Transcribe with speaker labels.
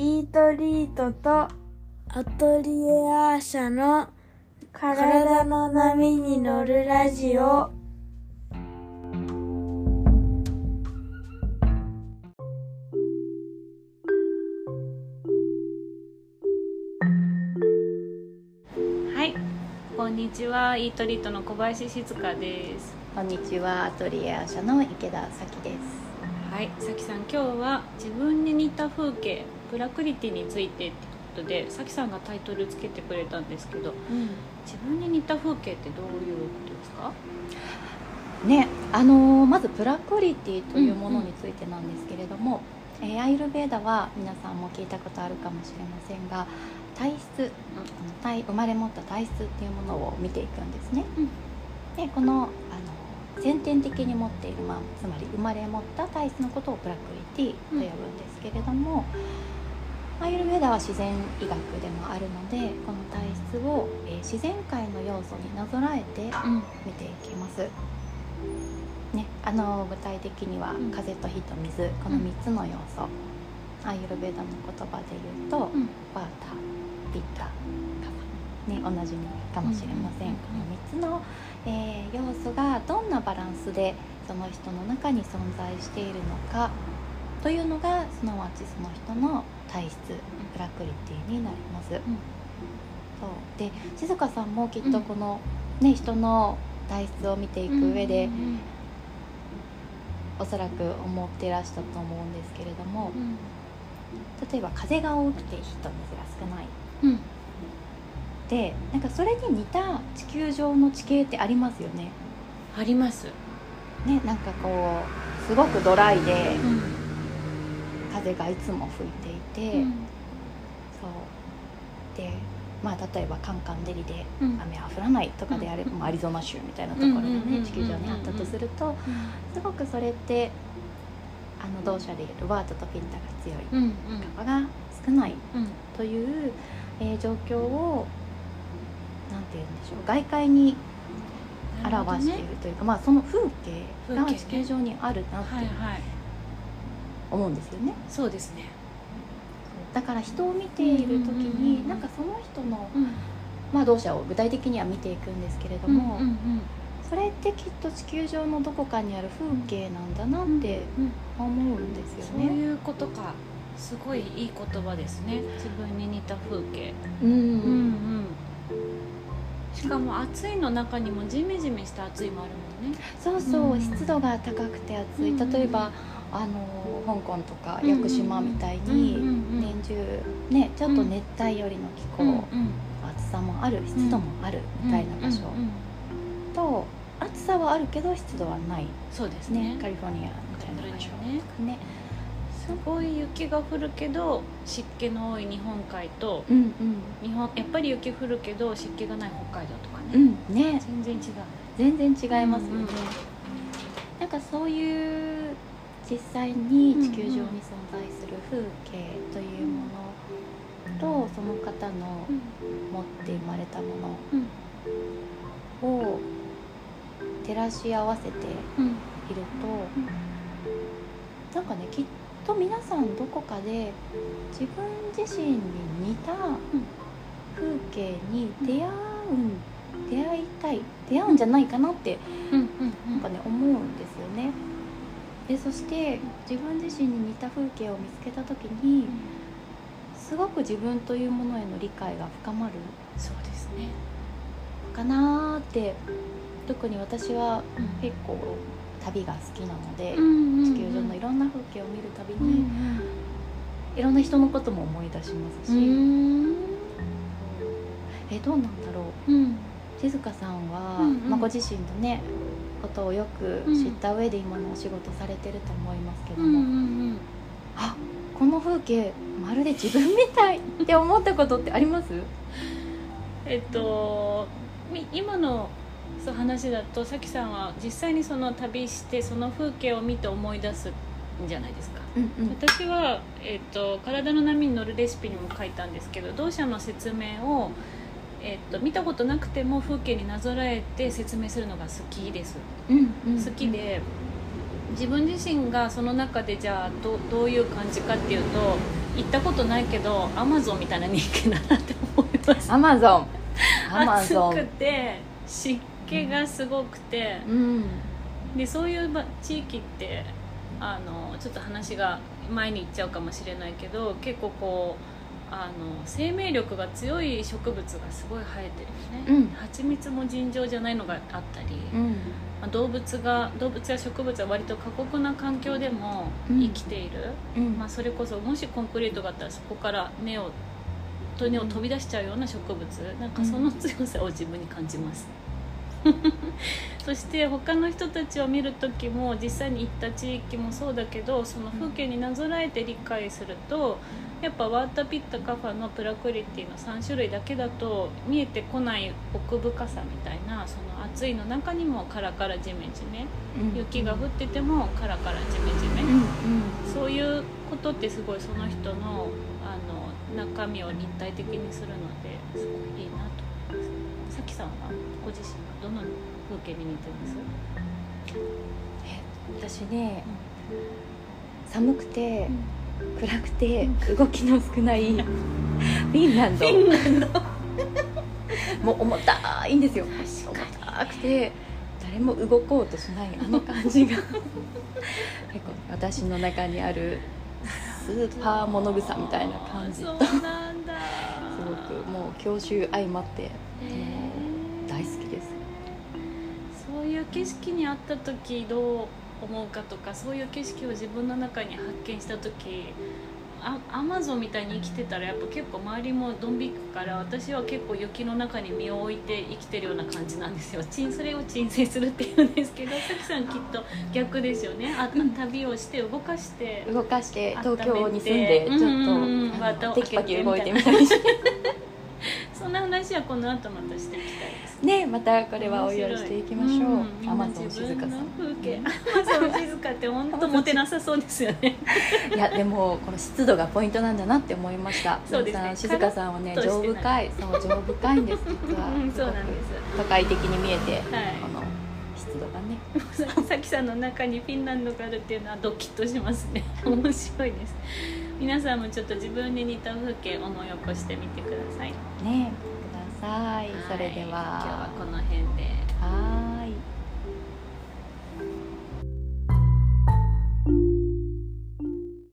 Speaker 1: イートリートとアトリエアーシャの体の波に乗るラジオ
Speaker 2: はい、こんにちは。イートリートの小林静香です。
Speaker 3: こんにちは、アトリエア社の池田咲です。
Speaker 2: はい、さきさん、今日は自分に似た風景、プラクリティについてってことで、さきさんがタイトルつけてくれたんですけど、自分に似た風景ってどういうことですか？
Speaker 3: ね、あのーまずプラクリティというものについてなんですけれども、えーアイルベーダは皆さんも聞いたことあるかもしれませんが、体質、この体生まれ持った体質っていうものを見ていくんですね。
Speaker 2: うん。
Speaker 3: で、このあの先天的に持っている、まあ、つまり生まれ持った体質のことをプラクリティと呼ぶんですけれども、アイルベーダは自然医学でもあるのでこの体質を、えー自然界の要素になぞらえて
Speaker 2: うん、
Speaker 3: 見ていきます。ね、あの具体的には
Speaker 2: うん。
Speaker 3: 風と火と水、この3つの要素、アイルベーダの言葉で言うと、
Speaker 2: うん。
Speaker 3: バータピッタカバねおなじみかもしれません。この3つの、えー要素がどんなバランスでその人の中に存在しているのかというのがすなわちその人の体質プラクリティになります、そう。で静香さんもきっとこの、ね人の体質を見ていく上で、
Speaker 2: うん
Speaker 3: おそらく思ってらしたと思うんですけれども
Speaker 2: うん。
Speaker 3: 例えば風が多くて火と水が少ない。
Speaker 2: うん、
Speaker 3: でなんかそれに似た地球上の地形ってありますよね。
Speaker 2: あります。
Speaker 3: ねなんかこうすごくドライで
Speaker 2: うん、
Speaker 3: 風がいつも吹いていて、
Speaker 2: うん、
Speaker 3: そう。でまあ例えばカンカンデリで
Speaker 2: うん。
Speaker 3: 雨は降らないとかであれば、まあアリゾナ州みたいなところが
Speaker 2: うんうんうんうんうん。
Speaker 3: ね地球上にあったとするとすごくそれってあの同社でいうルバートとピッタが強い
Speaker 2: うん、うん、
Speaker 3: 川が少ない
Speaker 2: うん、
Speaker 3: という、えー状況をなんて言うんでしょう外界に表しているというか、まあその風景が地球上にあるなって
Speaker 2: はいはい、
Speaker 3: 思うんですよね。
Speaker 2: そうですね。
Speaker 3: だから人を見ている時
Speaker 2: うんうんうんうん。
Speaker 3: になんかその人の
Speaker 2: うん、
Speaker 3: まあ同社を具体的には見ていくんですけれども、
Speaker 2: うんうん
Speaker 3: それってきっと地球上のどこかにある風景なんだなって
Speaker 2: うん
Speaker 3: 思うんですよね。
Speaker 2: そういうことか。すごいいい言葉ですね。自分に似た風景。
Speaker 3: うん
Speaker 2: うんしかも暑いの中にもジメジメした暑いもあるもんね。
Speaker 3: そうそう、
Speaker 2: うん
Speaker 3: 湿度が高くて暑い、
Speaker 2: うん。
Speaker 3: 例えばあの香港とか屋久島みたいに年中ねちょっと熱帯よりの気候、
Speaker 2: うんうん。
Speaker 3: 暑さもある湿度もあるみたいな場所、と暑さはあるけど湿度はない。
Speaker 2: そうですね。
Speaker 3: ねカリフォルニアみたいな場所。
Speaker 2: ね。
Speaker 3: ね。
Speaker 2: すごい雪が降るけど湿気の多い日本海と
Speaker 3: うんうん。
Speaker 2: 日本やっぱり雪降るけど湿気がない北海道とか
Speaker 3: う
Speaker 2: ね、
Speaker 3: んね。
Speaker 2: 全然違う。
Speaker 3: 全然違いますよね、
Speaker 2: うんうん。
Speaker 3: なんかそういう実際に地球上に存在する風景というものとその方の
Speaker 2: うん
Speaker 3: 持って生まれたも
Speaker 2: うん
Speaker 3: のを照らし合わせている
Speaker 2: うん。
Speaker 3: となんかねきっと皆さんどこかで自分自身に似た風景に出会うん出会いたい出会うんじゃないかなってなんかね思うんですよね。でそして自分自身に似た風景を見つけた時にすごく自分というものへの理解が深まる
Speaker 2: そうですね、
Speaker 3: かなーって特に私は
Speaker 2: うん。
Speaker 3: 結構旅が好きなので、
Speaker 2: うん
Speaker 3: 地球上のいろんな風景を見るたび
Speaker 2: うん
Speaker 3: に、いろんな人のことも思い出しますし、
Speaker 2: うん。
Speaker 3: えどうなんだろう。
Speaker 2: うん。
Speaker 3: 静香さんは、
Speaker 2: うんうん。
Speaker 3: まあ、ご自身のねことをよく知った上で今のお仕事されてると思いますけども、
Speaker 2: うんうん
Speaker 3: あこの風景まるで自分みたいって思ったことってあります？
Speaker 2: えっとみ今のそう話だとさきさんは実際にその旅してその風景を見て思い出すんじゃないですか。
Speaker 3: うんうん。
Speaker 2: 私は、えっと「体の波に乗るレシピ」にも書いたんですけど同社の説明を、えっと見たことなくても風景になぞらえて説明するのが好きです、
Speaker 3: うんうん
Speaker 2: 好きで自分自身がその中でじゃあどどういう感じかっていうと行ったことないけどアマゾンみたいな人間だなって思います。
Speaker 3: アマゾン。アマ
Speaker 2: 暑
Speaker 3: ゾン。
Speaker 2: くて湿気がすごくて、
Speaker 3: うん。
Speaker 2: でそういうば地域ってあのちょっと話が前に行っちゃうかもしれないけど結構こうあの生命力が強い植物がすごい生えてるよね、
Speaker 3: うん。
Speaker 2: 蜂蜜も尋常じゃないのがあったり、
Speaker 3: うん。
Speaker 2: まあ、動物が動物や植物は割と過酷な環境でも生きている、
Speaker 3: うん。
Speaker 2: まあ、それこそもしコンクリートがあったらそこから根を根を飛び出しちゃうような植物。なんかその強さを自分に感じます、そして他の人たちを見る時も実際に行った地域もそうだけどその風景になぞらえて理解するとやっぱワータピッタカファのプラクリティの3種類だけだと見えてこない奥深さみたいなその暑いの中にもカラカラジメジメ
Speaker 3: うん。
Speaker 2: 雪が降っててもカラカラジメジメ、
Speaker 3: うん。
Speaker 2: そういうことってすごいその人のあの中身を立体的にするのですごいいいなとさきさんはご自身はどの風景に似てます？
Speaker 3: 私ね寒くて
Speaker 2: うん。
Speaker 3: 暗くて動きの少ないフィンランド。もう重たいんですよ。重たくて誰も動こうとしないあの感じが。結構私の中にあるスーパー物草みたいな感じ。
Speaker 2: そう
Speaker 3: ともう郷愁相まって
Speaker 2: へー。
Speaker 3: 大好きです。
Speaker 2: そういう景色にあった時どう思うかとかそういう景色を自分の中に発見した時あアマゾンみたいに生きてたらやっぱ結構周りもドン引くから私は結構雪の中に身を置いて生きてるような感じなんですよ。鎮それを鎮静するっていうんですけどさきさんきっと逆ですよね。あ旅をして動かして
Speaker 3: 動かして東京に住んでちょっと、
Speaker 2: うんうんう
Speaker 3: テキパキ動いてみ
Speaker 2: み
Speaker 3: たりして
Speaker 2: そんな話はこの後またしていきたいです
Speaker 3: ね。またこれはお祝いしていきましょう、アマゾン静香さん。
Speaker 2: 風景。アマゾン静香って本当モテなさそうですよね。
Speaker 3: いやでもこの湿度がポイントなんだなって思いました。
Speaker 2: そうですね。
Speaker 3: 静香さんはね
Speaker 2: カラッと
Speaker 3: 情
Speaker 2: してない。
Speaker 3: 深い？そう情深いんです実は
Speaker 2: うんそうなんです。
Speaker 3: 都会的に見えて、
Speaker 2: はい。
Speaker 3: この湿度がね。
Speaker 2: さきさんの中にフィンランドがあるっていうのはドキッとしますね。面白いです皆さんもちょっと自分に似た風景思い起こしてみてください。
Speaker 3: ねください。それでは。
Speaker 2: 今日はこの辺で。
Speaker 3: はーい